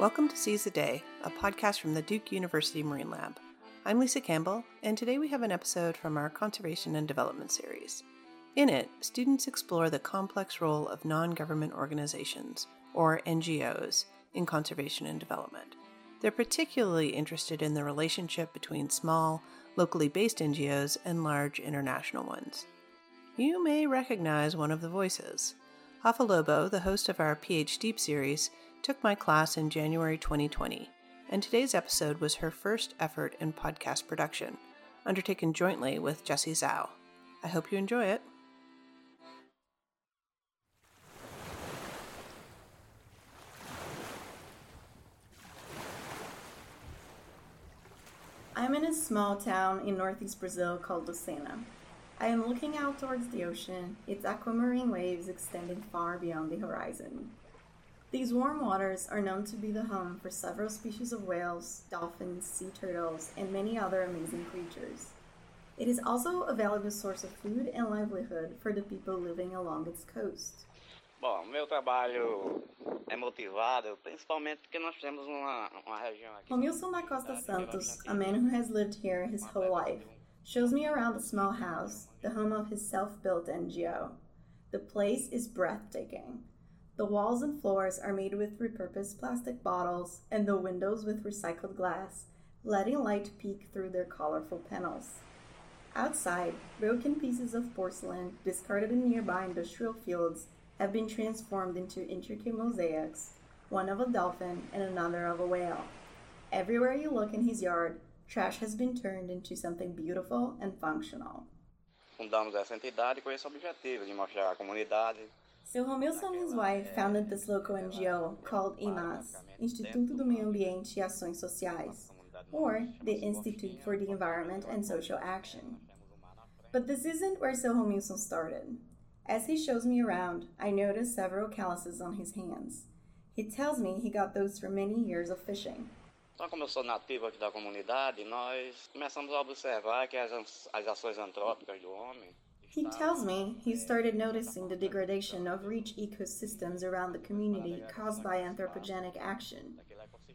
Welcome to Seas the Day, a podcast from the Duke University Marine Lab. I'm Lisa Campbell, and today we have an episode from our Conservation and Development series. In it, students explore the complex role of non government organizations, or NGOs, in conservation and development. They're particularly interested in the relationship between small, locally based NGOs and large international ones. You may recognize one of the voices. Hafa Lobo, the host of our PhD series, took my class in January 2020, and today's episode was her first effort in podcast production, undertaken jointly with Jessie Zhao. I hope you enjoy it. I'm in a small town in northeast Brazil called Lucena. I am looking out towards the ocean, its aquamarine waves extending far beyond the horizon. These warm waters are known to be the home for several species of whales, dolphins, sea turtles, and many other amazing creatures. It is also a valuable source of food and livelihood for the people living along its coast. Bom, meu trabalho é motivado principalmente porque nós temos uma, uma região aqui. Romilson da Costa ah, Santos, a man who has lived here his whole life, um shows me around the small house, the home of his self built NGO. The place is breathtaking. The walls and floors are made with repurposed plastic bottles, and the windows with recycled glass, letting light peek through their colorful panels. Outside, broken pieces of porcelain discarded in nearby industrial fields have been transformed into intricate mosaics, one of a dolphin and another of a whale. Everywhere you look in his yard, trash has been turned into something beautiful and functional. Fundamos essa entidade com esse objetivo de mostrar à comunidade And his wife founded this local NGO called IMAS, Instituto do Meio Ambiente e Ações Sociais, or the Institute for the Environment and Social Action. But this isn't where Seu Romilson started. As he shows me around, I notice several calluses on his hands. He tells me he got those from many years of fishing. Então, He tells me he started noticing the degradation of rich ecosystems around the community caused by anthropogenic action.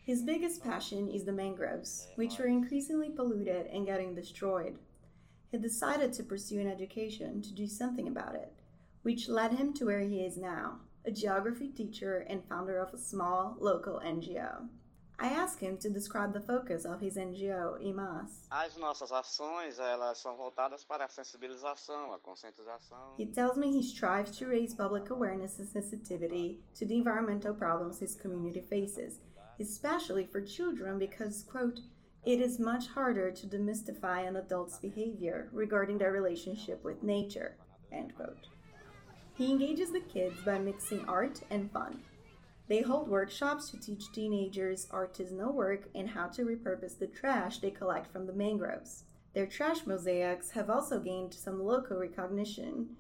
His biggest passion is the mangroves, which were increasingly polluted and getting destroyed. He decided to pursue an education to do something about it, which led him to where he is now, a geography teacher and founder of a small local NGO. I asked him to describe the focus of his NGO, IMAS. As nossas ações, elas são voltadas para a sensibilização, a conscientização. He tells me he strives to raise public awareness and sensitivity to the environmental problems his community faces, especially for children because, quote, it is much harder to demystify an adult's behavior regarding their relationship with nature, end quote. He engages the kids by mixing art and fun. They hold workshops to teach teenagers artisanal work and how to repurpose the trash they collect from the mangroves. Their trash mosaics have also gained some local recognition,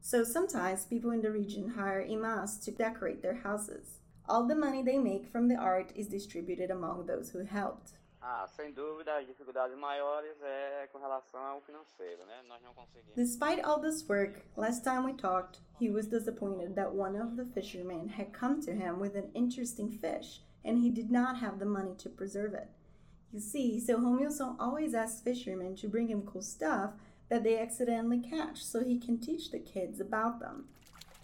so sometimes people in the region hire IMAS to decorate their houses. All the money they make from the art is distributed among those who helped. Ah, sem dúvida, as dificuldades maiores é com relação ao financeiro, né? Nós não conseguimos. Despite all this work, last time we talked, he was disappointed that one of the fishermen had come to him with an interesting fish, and he did not have the money to preserve it. You see, so Romilson always asks fishermen to bring him cool stuff that they accidentally catch so he can teach the kids about them.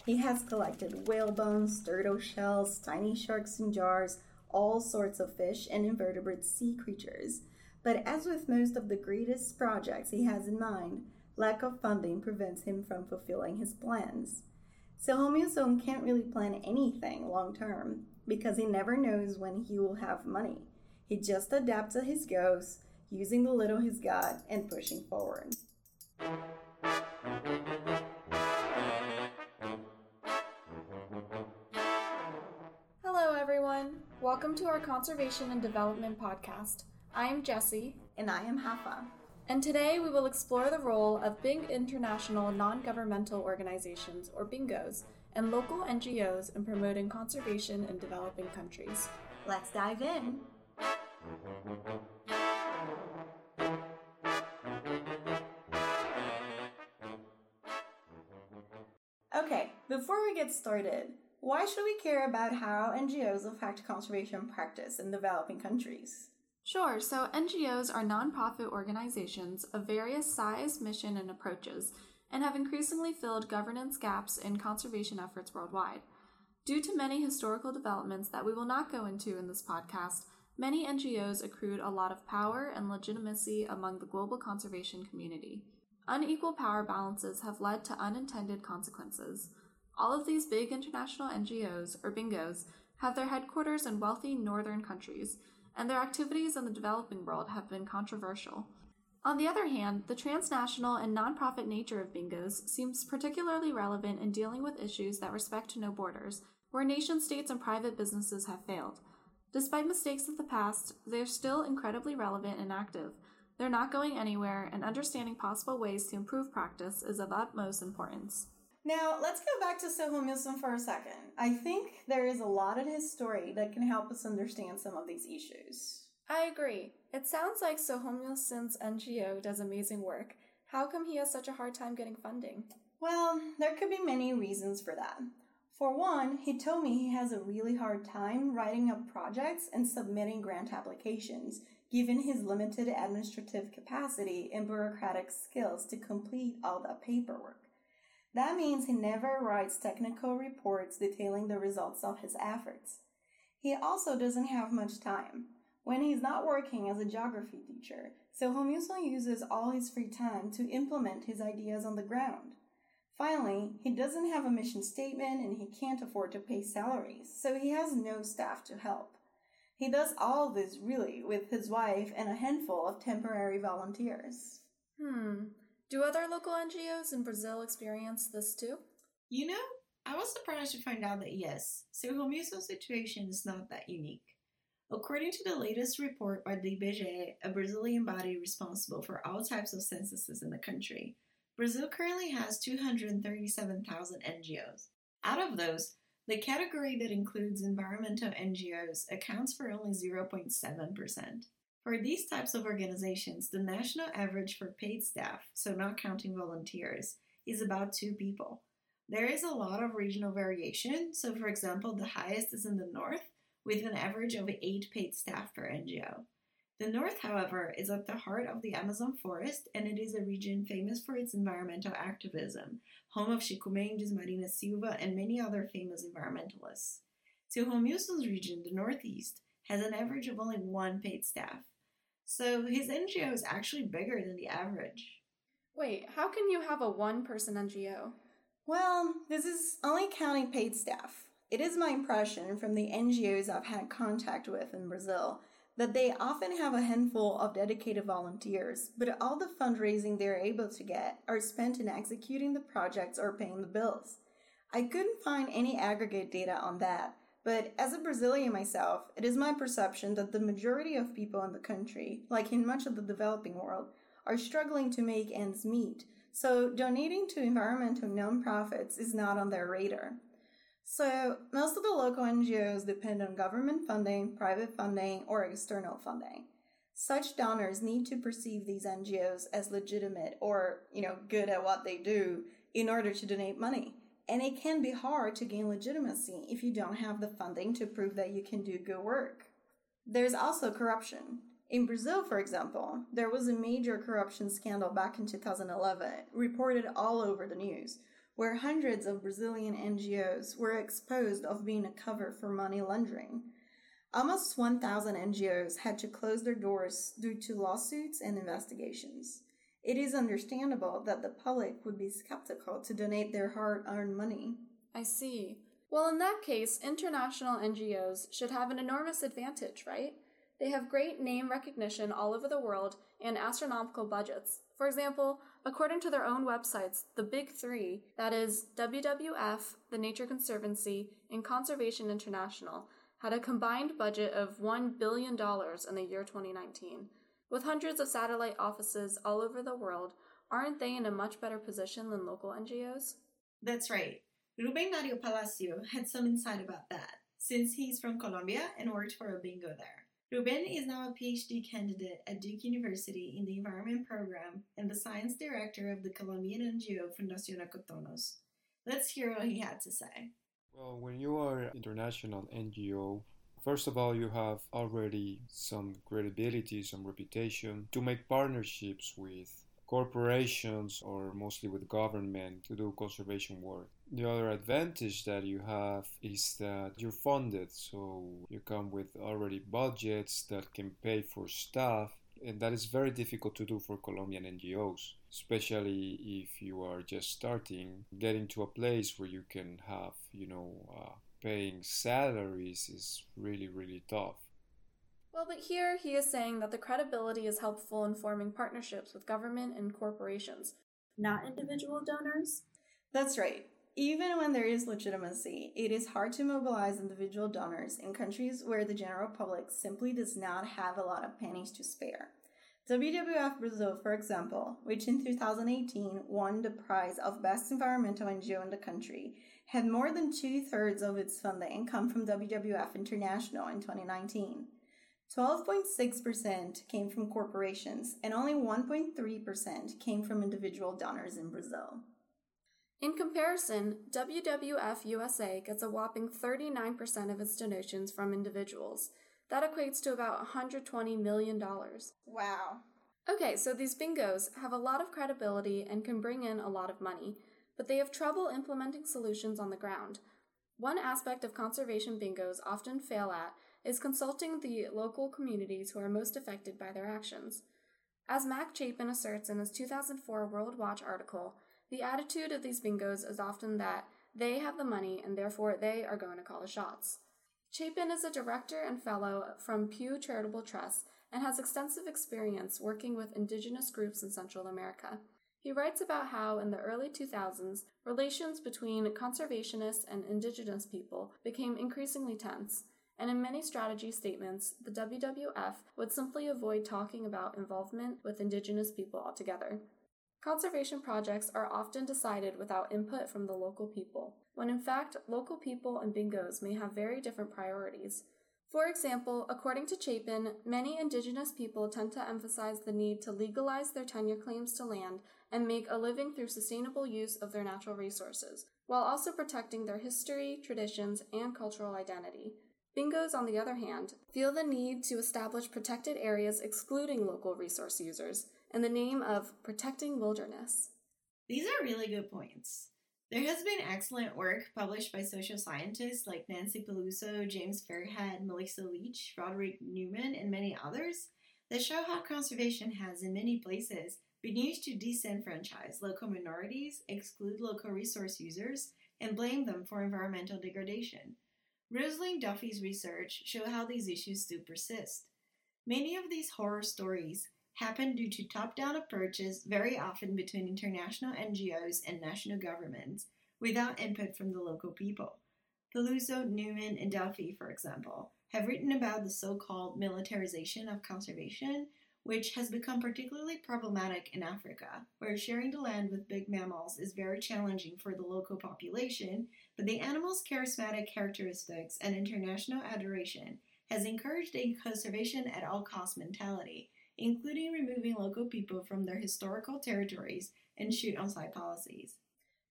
He has collected whale bones, turtle shells, tiny sharks in jars, all sorts of fish and invertebrate sea creatures. But as with most of the greatest projects he has in mind, lack of funding prevents him from fulfilling his plans. So Romilson can't really plan anything long term because he never knows when he will have money. He just adapts as he goes, using the little he's got and pushing forward. Welcome to our Conservation and Development podcast. I am Jessie. And I am Hafa. And today we will explore the role of big international non governmental organizations, or BINGOs, and local NGOs in promoting conservation in developing countries. Let's dive in. Okay, before we get started, Why should we care about how NGOs affect conservation practice in developing countries? Sure, so NGOs are nonprofit organizations of various size, mission, and approaches, and have increasingly filled governance gaps in conservation efforts worldwide. Due to many historical developments that we will not go into in this podcast, many NGOs accrued a lot of power and legitimacy among the global conservation community. Unequal power balances have led to unintended consequences. All of these big international NGOs, or bingos, have their headquarters in wealthy northern countries, and their activities in the developing world have been controversial. On the other hand, the transnational and nonprofit nature of bingos seems particularly relevant in dealing with issues that respect no borders, where nation states and private businesses have failed. Despite mistakes of the past, they're still incredibly relevant and active. They're not going anywhere, and understanding possible ways to improve practice is of utmost importance. Now, let's go back to Seu Romilson for a second. I think there is a lot in his story that can help us understand some of these issues. I agree. It sounds like Seu Romilson's NGO does amazing work. How come he has such a hard time getting funding? Well, there could be many reasons for that. For one, he told me he has a really hard time writing up projects and submitting grant applications, given his limited administrative capacity and bureaucratic skills to complete all that paperwork. That means he never writes technical reports detailing the results of his efforts. He also doesn't have much time. When he's not working as a geography teacher, Seu Romilson uses all his free time to implement his ideas on the ground. Finally, he doesn't have a mission statement and he can't afford to pay salaries, so he has no staff to help. He does all this really with his wife and a handful of temporary volunteers. Hmm. Do other local NGOs in Brazil experience this too? You know, I was surprised to find out that yes, Seu Romilson's situation is not that unique. According to the latest report by the IBGE, a Brazilian body responsible for all types of censuses in the country, Brazil currently has 237,000 NGOs. Out of those, the category that includes environmental NGOs accounts for only 0.7%. For these types of organizations, the national average for paid staff, so not counting volunteers, is about two people. There is a lot of regional variation, so for example, the highest is in the north, with an average of eight paid staff per NGO. The north, however, is at the heart of the Amazon forest, and it is a region famous for its environmental activism, home of Chico Mendes, Marina Silva, and many other famous environmentalists. Seu Romilson's region, the northeast, has an average of only one paid staff. So his NGO is actually bigger than the average. Wait, how can you have a one person NGO? Well, this is only counting paid staff. It is my impression from the NGOs I've had contact with in Brazil that they often have a handful of dedicated volunteers, but all the fundraising they're able to get are spent in executing the projects or paying the bills. I couldn't find any aggregate data on that, but as a Brazilian myself, it is my perception that the majority of people in the country, like in much of the developing world, are struggling to make ends meet, so donating to environmental nonprofits is not on their radar. So, most of the local NGOs depend on government funding, private funding, or external funding. Such donors need to perceive these NGOs as legitimate or, you know, good at what they do in order to donate money. And it can be hard to gain legitimacy if you don't have the funding to prove that you can do good work. There's also corruption. In Brazil, for example, there was a major corruption scandal back in 2011, reported all over the news, where hundreds of Brazilian NGOs were exposed of being a cover for money laundering. Almost 1,000 NGOs had to close their doors due to lawsuits and investigations it is understandable that the public would be skeptical to donate their hard earned money. I see. Well, in that case, international NGOs should have an enormous advantage, right? They have great name recognition all over the world and astronomical budgets. For example, according to their own websites, the big three that is, WWF, the Nature Conservancy, and Conservation International had a combined budget of $1 billion in the year 2019. With hundreds of satellite offices all over the world, aren't they in a much better position than local NGOs? That's right. Ruben Dario Palacio had some insight about that, since he's from Colombia and worked for a bingo there. Ruben is now a PhD candidate at Duke University in the Environment Program and the Science Director of the Colombian NGO Fundación Ecotonos. Let's hear what he had to say. Well, when you are an international NGO, first of all, you have already some credibility, some reputation to make partnerships with corporations or mostly with government to do conservation work. The other advantage that you have is that you're funded, so you come with already budgets that can pay for staff, and that is very difficult to do for Colombian NGOs, especially if you are just starting. Getting to a place where you can have, you know, uh, paying salaries is really, really tough. Well, but here he is saying that the credibility is helpful in forming partnerships with government and corporations, not individual donors. That's right. Even when there is legitimacy, it is hard to mobilize individual donors in countries where the general public simply does not have a lot of pennies to spare. WWF Brazil, for example, which in 2018 won the prize of Best Environmental NGO in the country, had more than two thirds of its funding come from WWF International in 2019. 12.6% came from corporations, and only 1.3% came from individual donors in Brazil. In comparison, WWF USA gets a whopping 39% of its donations from individuals. That equates to about $120 million. Wow. Okay, so these bingos have a lot of credibility and can bring in a lot of money, but they have trouble implementing solutions on the ground. One aspect of conservation bingos often fail at is consulting the local communities who are most affected by their actions. As Mac Chapin asserts in his 2004 World Watch article, the attitude of these bingos is often that they have the money and therefore they are going to call the shots. Chapin is a director and fellow from Pew Charitable Trust and has extensive experience working with indigenous groups in Central America. He writes about how, in the early 2000s, relations between conservationists and indigenous people became increasingly tense, and in many strategy statements, the WWF would simply avoid talking about involvement with indigenous people altogether. Conservation projects are often decided without input from the local people, when in fact, local people and bingos may have very different priorities. For example, according to Chapin, many indigenous people tend to emphasize the need to legalize their tenure claims to land and make a living through sustainable use of their natural resources, while also protecting their history, traditions, and cultural identity. Bingos, on the other hand, feel the need to establish protected areas excluding local resource users in the name of protecting wilderness. These are really good points. There has been excellent work published by social scientists like Nancy Peluso, James Fairhead, Melissa Leach, Roderick Neumann, and many others that show how conservation has, in many places, been used to disenfranchise local minorities, exclude local resource users, and blame them for environmental degradation. Rosaleen Duffy's research show how these issues still persist. Many of these horror stories happen due to top-down approaches very often between international NGOs and national governments without input from the local people. Peluso, Neumann, and Duffy, for example, have written about the so-called militarization of conservation, which has become particularly problematic in Africa, where sharing the land with big mammals is very challenging for the local population, but the animals' charismatic characteristics and international adoration has encouraged a conservation at all cost mentality, including removing local people from their historical territories and shoot on sight policies.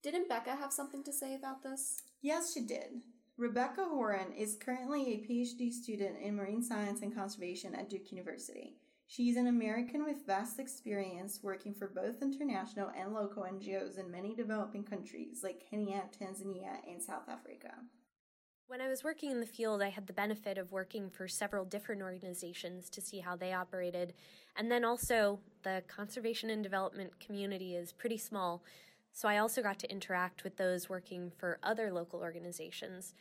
Didn't Becca have something to say about this? Yes, she did. Rebecca Horan is currently a PhD student in marine science and conservation at Duke University. She's an American with vast experience working for both international and local NGOs in many developing countries like Kenya, Tanzania, and South Africa. When I was working in the field, I had the benefit of working for several different organizations to see how they operated. And then also, the conservation and development community is pretty small, so I also got to interact with those working for other local organizations.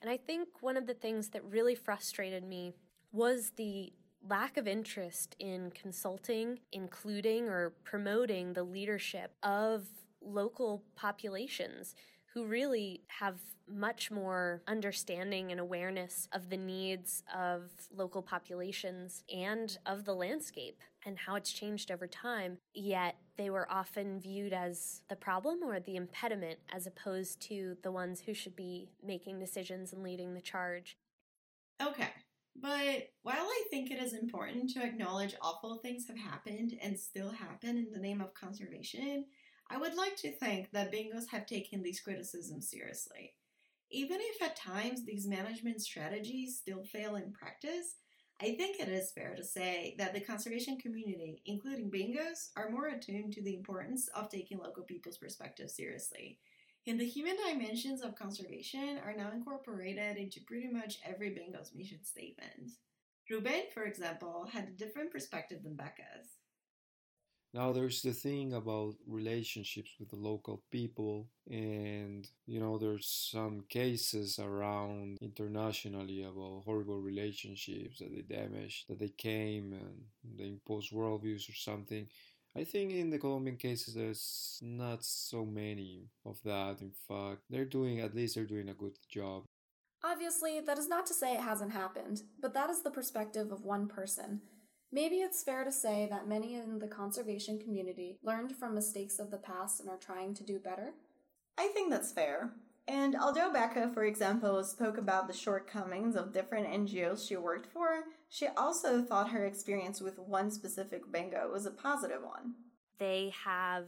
And I think one of the things that really frustrated me was the lack of interest in consulting, including, or promoting the leadership of local populations who really have much more understanding and awareness of the needs of local populations and of the landscape and how it's changed over time. Yet they were often viewed as the problem or the impediment as opposed to the ones who should be making decisions and leading the charge. Okay, but while I think it is important to acknowledge awful things have happened and still happen in the name of conservation, I would like to think that bingos have taken these criticisms seriously. Even if at times these management strategies still fail in practice, I think it is fair to say that the conservation community, including bingos, are more attuned to the importance of taking local people's perspectives seriously. And the human dimensions of conservation are now incorporated into pretty much every bingo's mission statement. Ruben, for example, had a different perspective than Becca's. Now there's the thing about relationships with the local people and you know there's some cases around internationally about horrible relationships that they damaged that they came and they imposed worldviews or something. I think in the Colombian cases there's not so many of that. In fact, they're doing at least they're doing a good job. Obviously, that is not to say it hasn't happened, but that is the perspective of one person. Maybe it's fair to say that many in the conservation community learned from mistakes of the past and are trying to do better. I think that's fair. And although Becca, for example, spoke about the shortcomings of different NGOs she worked for, she also thought her experience with one specific bingo was a positive one. They have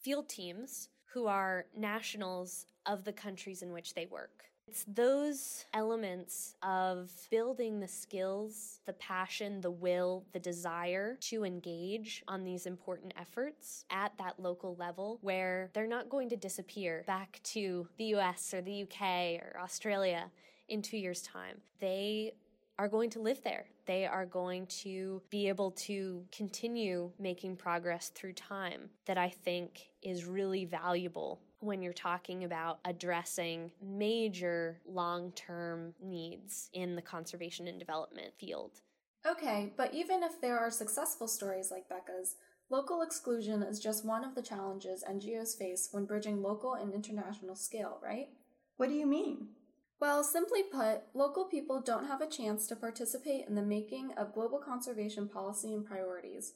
field teams who are nationals of the countries in which they work. It's those elements of building the skills, the passion, the will, the desire to engage on these important efforts at that local level where they're not going to disappear back to the US or the UK or Australia in two years' time. They are going to live there. They are going to be able to continue making progress through time that I think is really valuable when you're talking about addressing major long term needs in the conservation and development field. Okay, but even if there are successful stories like Becca's, local exclusion is just one of the challenges NGOs face when bridging local and international scale, right? What do you mean? Well, simply put, local people don't have a chance to participate in the making of global conservation policy and priorities.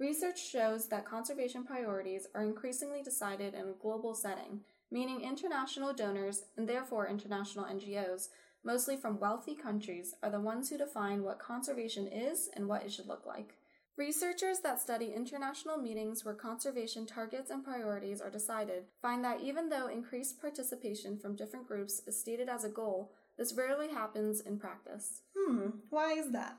Research shows that conservation priorities are increasingly decided in a global setting, meaning international donors, and therefore international NGOs, mostly from wealthy countries, are the ones who define what conservation is and what it should look like. Researchers that study international meetings where conservation targets and priorities are decided find that even though increased participation from different groups is stated as a goal, this rarely happens in practice. Hmm, why is that?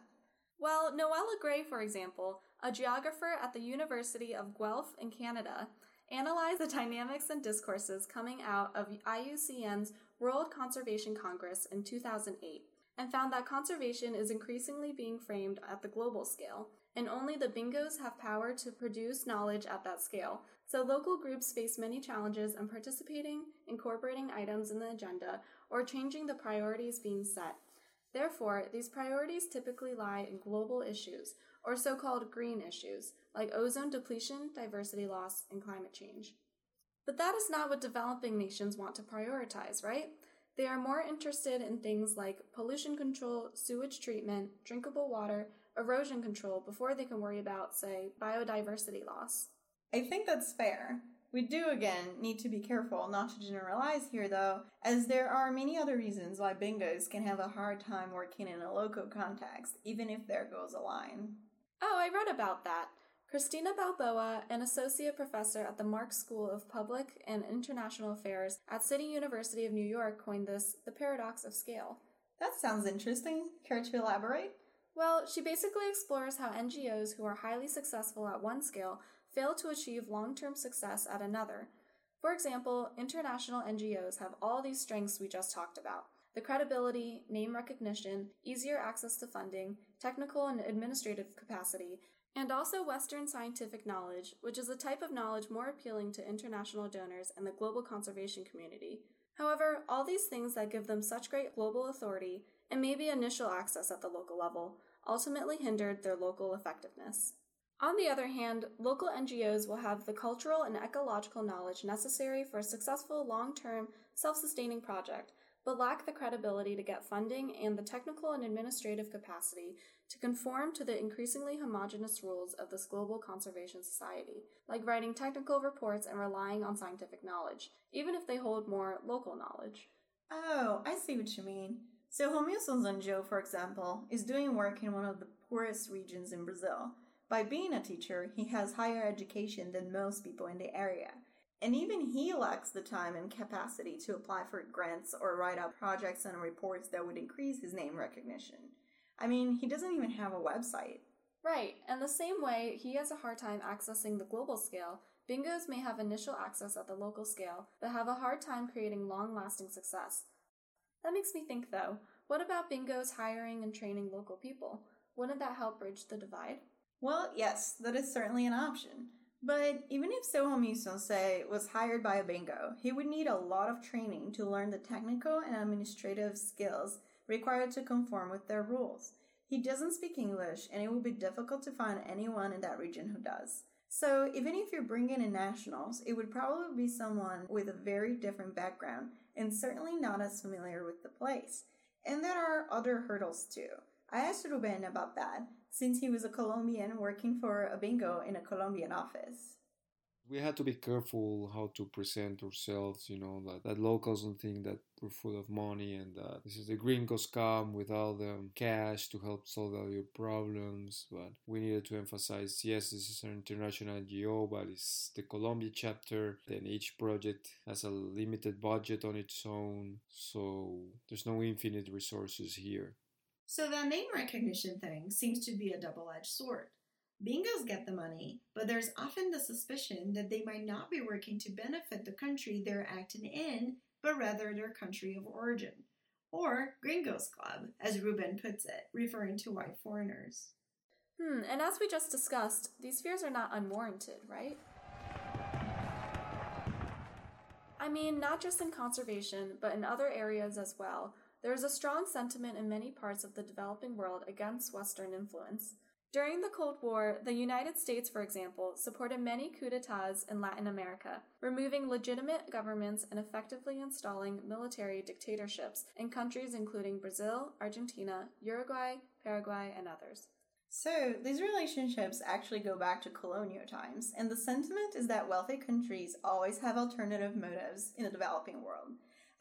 Well, Noella Gray, for example, a geographer at the University of Guelph in Canada, analyzed the dynamics and discourses coming out of IUCN's World Conservation Congress in 2008 and found that conservation is increasingly being framed at the global scale, and only the bingos have power to produce knowledge at that scale. So local groups face many challenges in participating, incorporating items in the agenda, or changing the priorities being set. Therefore, these priorities typically lie in global issues, or so called green issues, like ozone depletion, diversity loss, and climate change. But that is not what developing nations want to prioritize, right? They are more interested in things like pollution control, sewage treatment, drinkable water, erosion control before they can worry about, say, biodiversity loss. I think that's fair. We do again need to be careful not to generalize here though, as there are many other reasons why bingos can have a hard time working in a local context, even if their goals align. Oh, I read about that. Christina Balboa, an associate professor at the Marxe School of Public and International Affairs at City University of New York, coined this the paradox of scale. That sounds interesting. Care to elaborate? Well, she basically explores how NGOs who are highly successful at one scale fail to achieve long term success at another. For example, international NGOs have all these strengths we just talked about the credibility, name recognition, easier access to funding, technical and administrative capacity, and also Western scientific knowledge, which is a type of knowledge more appealing to international donors and the global conservation community. However, all these things that give them such great global authority and maybe initial access at the local level ultimately hindered their local effectiveness. On the other hand, local NGOs will have the cultural and ecological knowledge necessary for a successful long term, self sustaining project but lack the credibility to get funding and the technical and administrative capacity to conform to the increasingly homogenous rules of this global conservation society, like writing technical reports and relying on scientific knowledge, even if they hold more local knowledge. Oh, I see what you mean. Seu Romilson Zanjo, for example, is doing work in one of the poorest regions in Brazil. By being a teacher, he has higher education than most people in the area. And even he lacks the time and capacity to apply for grants or write up projects and reports that would increase his name recognition. I mean, he doesn't even have a website. Right, and the same way he has a hard time accessing the global scale, bingos may have initial access at the local scale, but have a hard time creating long lasting success. That makes me think though, what about bingos hiring and training local people? Wouldn't that help bridge the divide? Well, yes, that is certainly an option. But even if Seu Romilson, say, was hired by a bingo, he would need a lot of training to learn the technical and administrative skills required to conform with their rules. He doesn't speak English, and it will be difficult to find anyone in that region who does. So, even if you're bringing in nationals, it would probably be someone with a very different background and certainly not as familiar with the place. And there are other hurdles too. I asked Ruben about that, since he was a Colombian working for a bingo in a Colombian office. We had to be careful how to present ourselves, you know, that, that locals don't think that we're full of money and that this is the gringos come with all the cash to help solve all your problems. But we needed to emphasize yes, this is an international NGO, but it's the Colombia chapter. Then each project has a limited budget on its own, so there's no infinite resources here. So that name recognition thing seems to be a double edged sword. Bingos get the money, but there's often the suspicion that they might not be working to benefit the country they're acting in, but rather their country of origin. Or Gringos Club, as Ruben puts it, referring to white foreigners. Hmm, and as we just discussed, these fears are not unwarranted, right? I mean, not just in conservation, but in other areas as well, there is a strong sentiment in many parts of the developing world against Western influence. During the Cold War, the United States, for example, supported many coups d'etats in Latin America, removing legitimate governments and effectively installing military dictatorships in countries including Brazil, Argentina, Uruguay, Paraguay, and others. So, these relationships actually go back to colonial times, and the sentiment is that wealthy countries always have alternative motives in the developing world.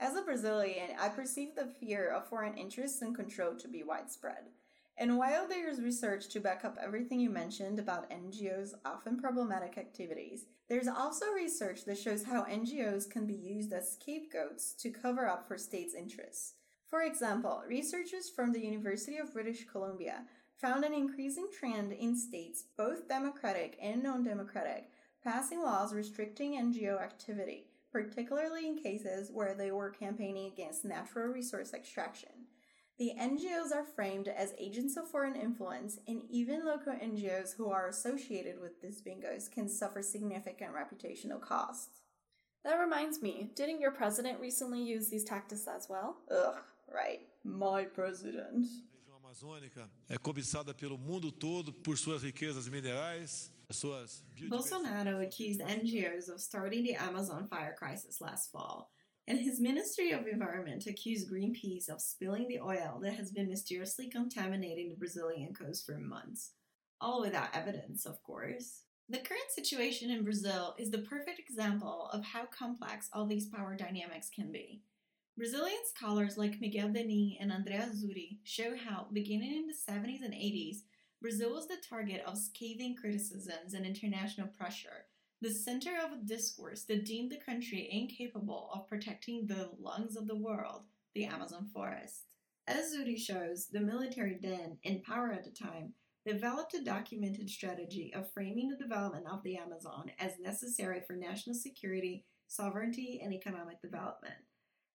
As a Brazilian, I perceive the fear of foreign interests and control to be widespread. And while there is research to back up everything you mentioned about NGOs' often problematic activities, there's also research that shows how NGOs can be used as scapegoats to cover up for states' interests. For example, researchers from the University of British Columbia found an increasing trend in states, both democratic and non democratic, passing laws restricting NGO activity particularly in cases where they were campaigning against natural resource extraction. The NGOs are framed as agents of foreign influence, and even local NGOs who are associated with these bingos can suffer significant reputational costs. That reminds me, didn't your president recently use these tactics as well? Ugh, right. My president. A região amazônica é cobiçada pelo mundo todo por suas riquezas minerais, suas Bolsonaro accused NGOs of starting the Amazon fire crisis last fall, and his Ministry of Environment accused Greenpeace of spilling the oil that has been mysteriously contaminating the Brazilian coast for months. All without evidence, of course. The current situation in Brazil is the perfect example of how complex all these power dynamics can be. Brazilian scholars like Miguel Denim and Andréa Zhouri show how, beginning in the 70s and 80s, Brazil was the target of scathing criticisms and international pressure, the center of a discourse that deemed the country incapable of protecting the lungs of the world, the Amazon forest. As Azzurri shows, the military then, in power at the time, developed a documented strategy of framing the development of the Amazon as necessary for national security, sovereignty, and economic development.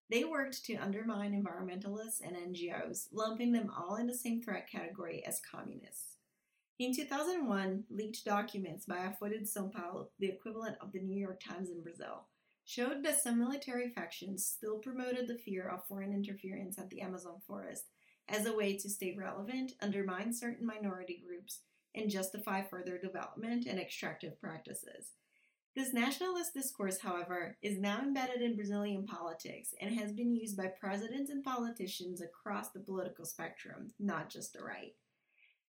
They worked to undermine environmentalists and NGOs, lumping them all in the same threat category as communists. In 2001, leaked documents by a Folha São Paulo, the equivalent of the New York Times in Brazil, showed that some military factions still promoted the fear of foreign interference at the Amazon forest as a way to stay relevant, undermine certain minority groups, and justify further development and extractive practices. This nationalist discourse, however, is now embedded in Brazilian politics and has been used by presidents and politicians across the political spectrum, not just the right.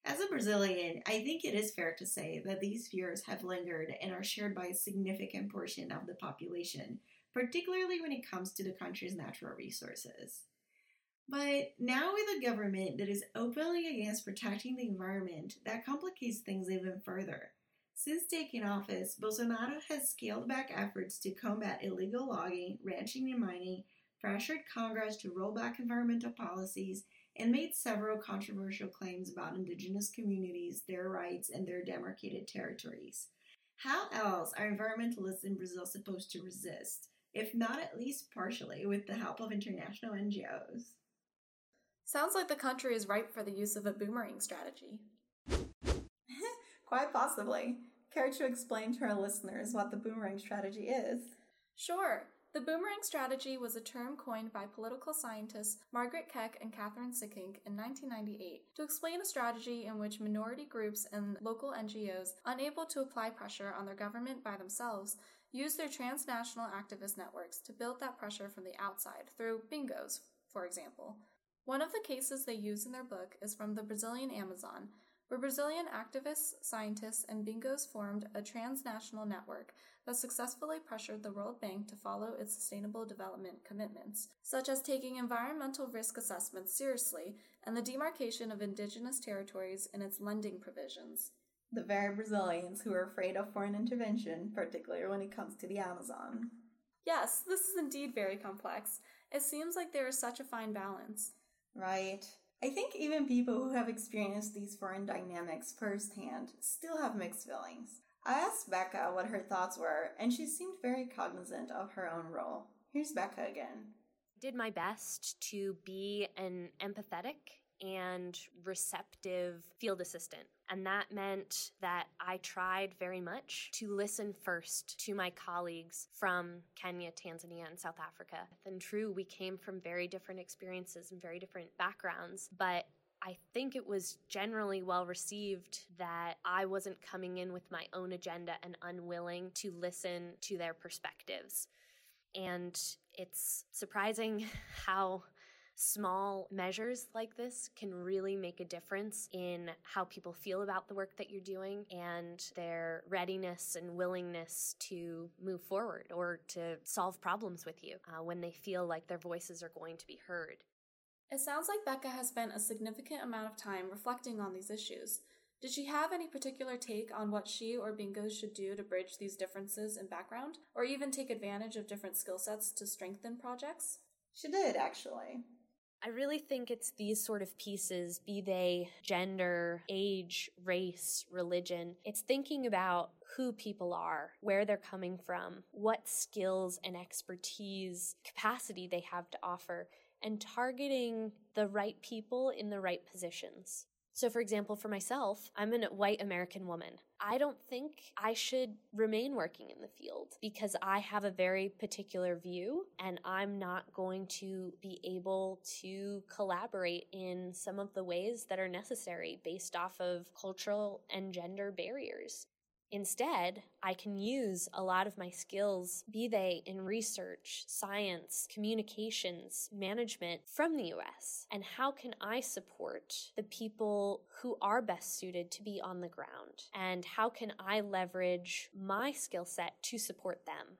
As a Brazilian, I think it is fair to say that these fears have lingered and are shared by a significant portion of the population, particularly when it comes to the country's natural resources. But now, with a government that is openly against protecting the environment, that complicates things even further. Since taking office, Bolsonaro has scaled back efforts to combat illegal logging, ranching, and mining, pressured Congress to roll back environmental policies, and made several controversial claims about indigenous communities, their rights, and their demarcated territories. How else are environmentalists in Brazil supposed to resist, if not at least partially with the help of international NGOs? Sounds like the country is ripe for the use of a boomerang strategy. Quite possibly. Care to explain to our listeners what the boomerang strategy is? Sure. The boomerang strategy was a term coined by political scientists Margaret Keck and Kathryn Sikkink in 1998 to explain a strategy in which minority groups and local NGOs, unable to apply pressure on their government by themselves, use their transnational activist networks to build that pressure from the outside through bingos, for example. One of the cases they use in their book is from the Brazilian Amazon, where Brazilian activists, scientists, and bingos formed a transnational network that successfully pressured the World Bank to follow its sustainable development commitments, such as taking environmental risk assessments seriously and the demarcation of indigenous territories in its lending provisions. The very Brazilians who are afraid of foreign intervention, particularly when it comes to the Amazon. Yes, this is indeed very complex. It seems like there is such a fine balance. Right. I think even people who have experienced these foreign dynamics firsthand still have mixed feelings. I asked Becca what her thoughts were, and she seemed very cognizant of her own role. Here's Becca again. Did my best to be an empathetic and receptive field assistant. And that meant that I tried very much to listen first to my colleagues from Kenya, Tanzania, and South Africa. And true, we came from very different experiences and very different backgrounds, but I think it was generally well received that I wasn't coming in with my own agenda and unwilling to listen to their perspectives. And it's surprising how small measures like this can really make a difference in how people feel about the work that you're doing and their readiness and willingness to move forward or to solve problems with you uh, when they feel like their voices are going to be heard. It sounds like Becca has spent a significant amount of time reflecting on these issues. Did she have any particular take on what she or Bingo should do to bridge these differences in background, or even take advantage of different skill sets to strengthen projects? She did, actually. I really think it's these sort of pieces, be they gender, age, race, religion. It's thinking about who people are, where they're coming from, what skills and expertise, capacity they have to offer, and targeting the right people in the right positions. So, for example, for myself, I'm a white American woman. I don't think I should remain working in the field because I have a very particular view and I'm not going to be able to collaborate in some of the ways that are necessary based off of cultural and gender barriers. Instead, I can use a lot of my skills, be they in research, science, communications, management from the US. And how can I support the people who are best suited to be on the ground? And how can I leverage my skill set to support them?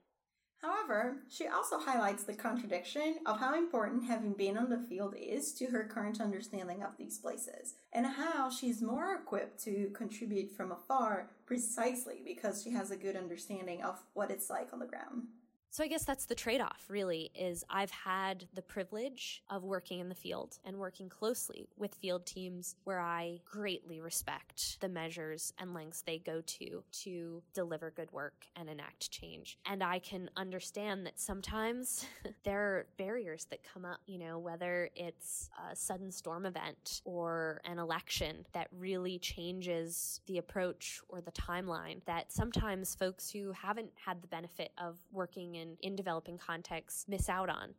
However, she also highlights the contradiction of how important having been on the field is to her current understanding of these places, and how she's more equipped to contribute from afar precisely because she has a good understanding of what it's like on the ground. So I guess that's the trade-off really is I've had the privilege of working in the field and working closely with field teams where I greatly respect the measures and lengths they go to to deliver good work and enact change. And I can understand that sometimes there are barriers that come up, you know, whether it's a sudden storm event or an election that really changes the approach or the timeline that sometimes folks who haven't had the benefit of working in in, in developing contexts miss out on.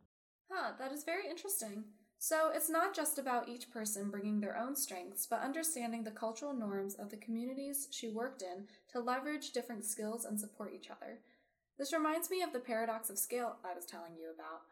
Huh, that is very interesting. So it's not just about each person bringing their own strengths, but understanding the cultural norms of the communities she worked in to leverage different skills and support each other. This reminds me of the paradox of scale I was telling you about.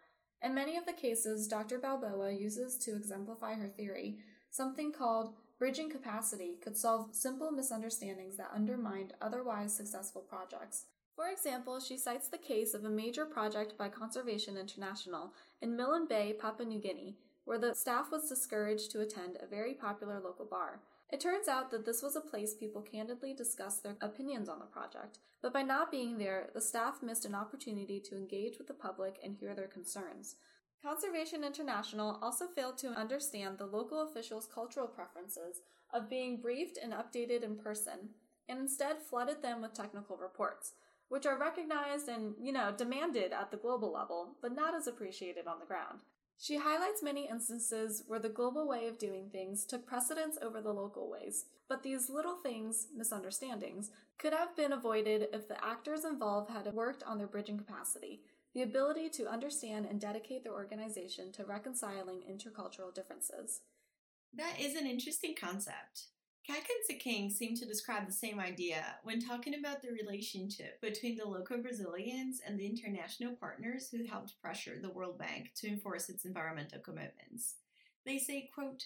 In many of the cases Dr. Balboa uses to exemplify her theory, something called bridging capacity could solve simple misunderstandings that undermined otherwise successful projects. For example, she cites the case of a major project by Conservation International in Milne Bay, Papua New Guinea, where the staff was discouraged to attend a very popular local bar. It turns out that this was a place people candidly discussed their opinions on the project, but by not being there, the staff missed an opportunity to engage with the public and hear their concerns. Conservation International also failed to understand the local officials' cultural preferences of being briefed and updated in person, and instead flooded them with technical reports, which are recognized and, you know, demanded at the global level, but not as appreciated on the ground. She highlights many instances where the global way of doing things took precedence over the local ways, but these little things, misunderstandings, could have been avoided if the actors involved had worked on their bridging capacity, the ability to understand and dedicate their organization to reconciling intercultural differences. That is an interesting concept. Keck and Sikkink seemed to describe the same idea when talking about the relationship between the local Brazilians and the international partners who helped pressure the World Bank to enforce its environmental commitments. They say, quote,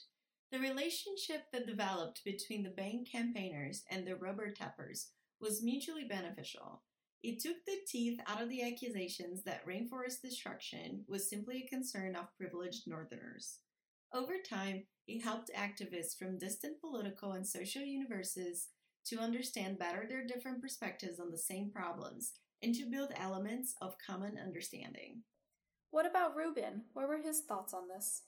the relationship that developed between the bank campaigners and the rubber tappers was mutually beneficial. It took the teeth out of the accusations that rainforest destruction was simply a concern of privileged northerners. Over time, it helped activists from distant political and social universes to understand better their different perspectives on the same problems and to build elements of common understanding. What about Ruben? What were his thoughts on this?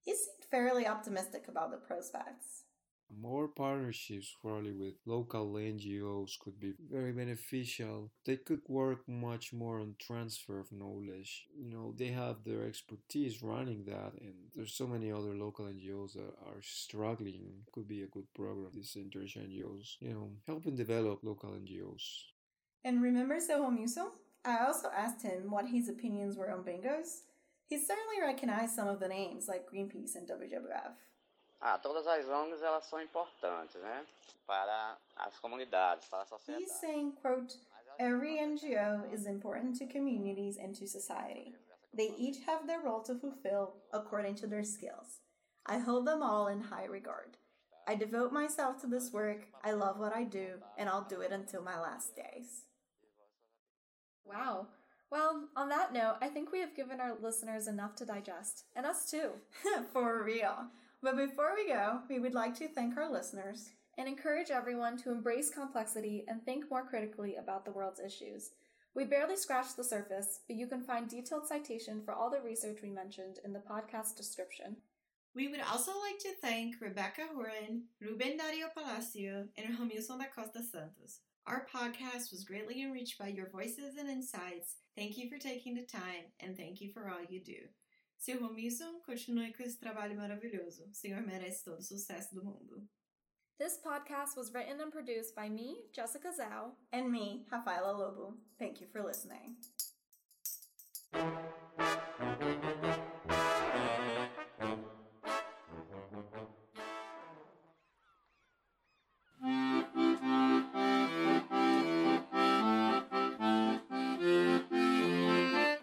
He seemed fairly optimistic about the prospects. More partnerships probably with local NGOs could be very beneficial. They could work much more on transfer of knowledge. You know, they have their expertise running that, and there's so many other local NGOs that are struggling. Could be a good program. These international NGOs, you know, helping develop local NGOs. And remember Seu Romilson? I also asked him what his opinions were on bingos. He certainly recognized some of the names like Greenpeace and WWF. Ah, todas as ONGs elas são importantes, né? Para as comunidades, para a sociedade. He's saying, quote, every NGO is important to communities and to society. They each have their role to fulfill according to their skills. I hold them all in high regard. I devote myself to this work, I love what I do, and I'll do it until my last days. Wow. Well, on that note, I think we have given our listeners enough to digest, and us too. For real. But before we go, we would like to thank our listeners and encourage everyone to embrace complexity and think more critically about the world's issues. We barely scratched the surface, but you can find detailed citation for all the research we mentioned in the podcast description. We would also like to thank Rebecca Horan, Ruben Dario Palacio, and Romilson da Costa Santos. Our podcast was greatly enriched by your voices and insights. Thank you for taking the time, and thank you for all you do. Seu Romilson, continue com esse trabalho maravilhoso. O senhor merece todo o sucesso do mundo. This podcast was written and produced by me, Jessica Zhao, and me, Rafaela Lobo. Thank you for listening.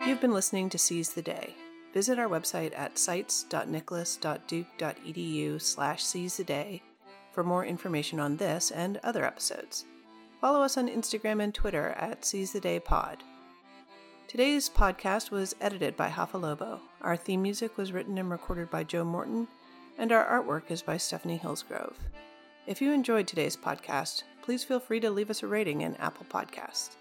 You've been listening to Seas the Day. Visit our website at sites.nicholas.duke.edu slash seas the day for more information on this and other episodes. Follow us on Instagram and Twitter at Seas the Day Pod. Today's podcast was edited by Rafa Lobo. Our theme music was written and recorded by Joe Morton, and our artwork is by Stephanie Hillsgrove. If you enjoyed today's podcast, please feel free to leave us a rating in Apple Podcasts.